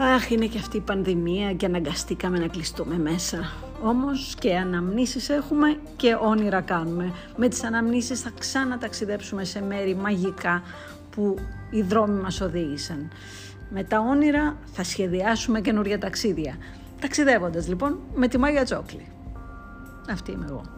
Αχ, είναι και αυτή η πανδημία και αναγκαστήκαμε να κλειστούμε μέσα. Όμως και αναμνήσεις έχουμε και όνειρα κάνουμε. Με τις αναμνήσεις θα ξαναταξιδέψουμε σε μέρη μαγικά που οι δρόμοι μας οδήγησαν. Με τα όνειρα θα σχεδιάσουμε καινούργια ταξίδια. Ταξιδεύοντας λοιπόν με τη Μάγια Τσόκλη. Αυτή είμαι εγώ.